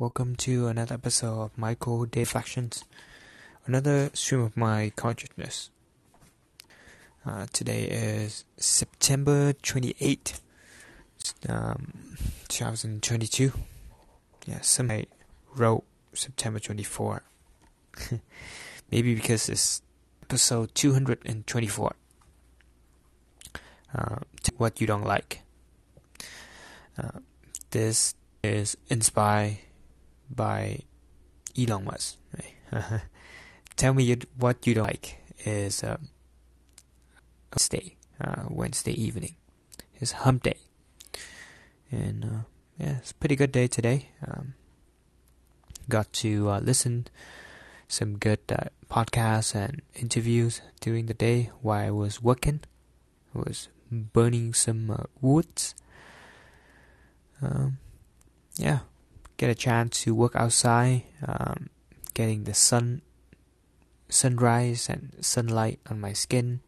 Welcome to another episode of Michael Day Reflections, another stream of my consciousness. Uh, today is September 28th, um, 2022. Yeah, somebody wrote September 24. Maybe because it's episode 224. Uh, what you don't like. Uh, this is inspired by Elon Musk. Tell me what you don't like is um, Wednesday, uh, Wednesday evening. It's hump day. And uh, yeah, it's a pretty good day today. Um, got to uh, listen some good uh, podcasts and interviews during the day while I was working. I was burning some uh, woods. Um, yeah, get a chance to work outside, um, getting the sun, sunrise and sunlight on my skin.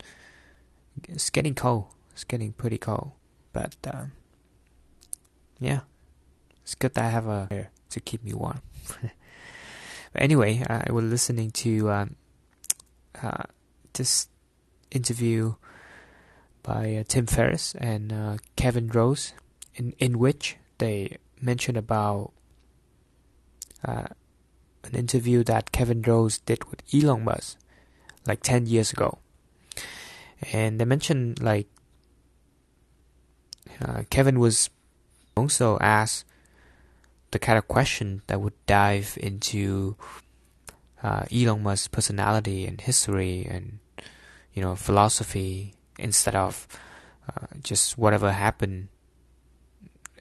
It's getting cold. It's getting pretty cold, but um, yeah, it's good that I have a to keep me warm. but anyway, I was listening to um, uh, this interview by uh, Tim Ferriss and uh, Kevin Rose, in in which they mentioned about uh, an interview that Kevin Rose did with Elon Musk like 10 years ago. And they mentioned like uh, Kevin was also asked the kind of question that would dive into uh, Elon Musk's personality and history and you know philosophy instead of uh, just whatever happened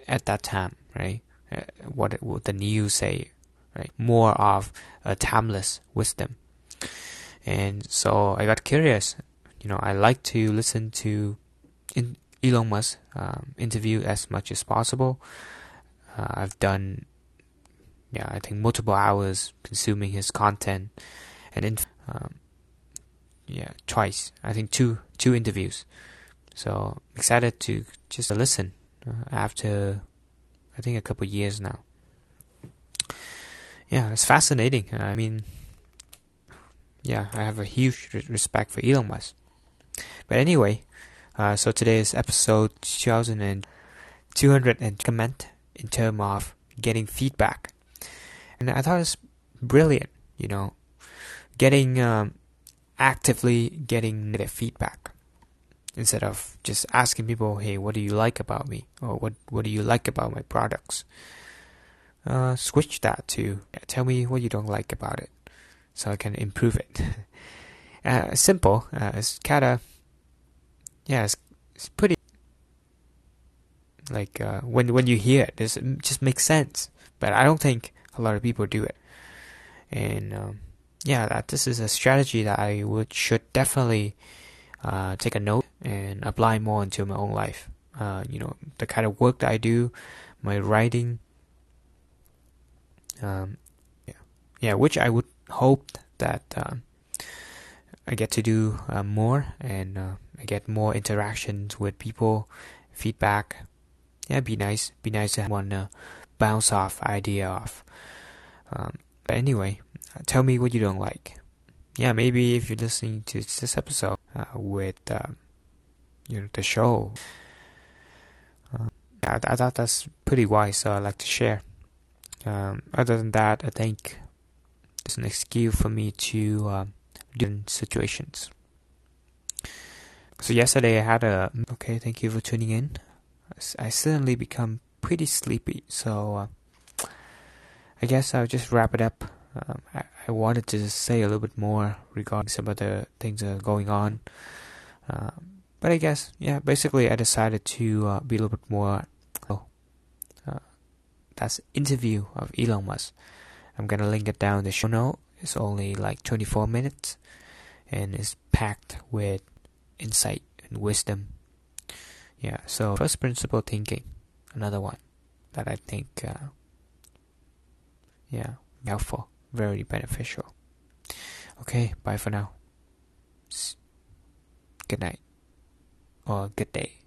at that time, right? Uh, what, what the news say right? More of a timeless wisdom. And so I got curious. You know, I like to listen to Elon Musk um, interview as much as possible. Uh, I've done, yeah, I think multiple hours consuming his content, and in, um, yeah, twice. I think two two interviews. So excited to just listen uh, after, I think a couple years now yeah, it's fascinating. I mean, yeah, I have a huge respect for Elon Musk. But anyway, uh, so today is episode 2200 and comment in term of getting feedback. And I thought it's brilliant, you know, getting um, actively getting negative feedback instead of just asking people, hey, what do you like about me? Or what, what do you like about my products? Uh, switch that to tell me what you don't like about it so I can improve it. uh, simple. Uh, it's kind of, yeah, it's, it's pretty, like, uh, when, when you hear it, it just makes sense. But I don't think a lot of people do it. And, um, yeah, that this is a strategy that I would should definitely uh, take a note and apply more into my own life. Uh, you know, the kind of work that I do, my writing, um, yeah, yeah, which I would hope that um, I get to do uh, more and uh, I get more interactions with people, feedback. Yeah, be nice. Be nice to have one uh, bounce off idea off. Um, but anyway, uh, tell me what you don't like. Yeah, maybe if you're listening to this episode uh, with um, you know the show. Uh, I, I thought that's pretty wise, so I'd like to share. Um, other than that, I think it's an excuse for me to uh, different situations. So yesterday I had a okay. Thank you for tuning in. I suddenly become pretty sleepy, so uh, I guess I'll just wrap it up. Um, I, I, wanted to say a little bit more regarding some of the things that are going on, uh, but I guess yeah. Basically, I decided to uh, be a little bit more that's interview of Elon Musk. I'm gonna link it down the show note. It's only like 24 minutes, and it's packed with insight and wisdom. Yeah. So first principle thinking, another one that I think, uh, yeah, helpful, very beneficial. Okay. Bye for now. Good night or good day.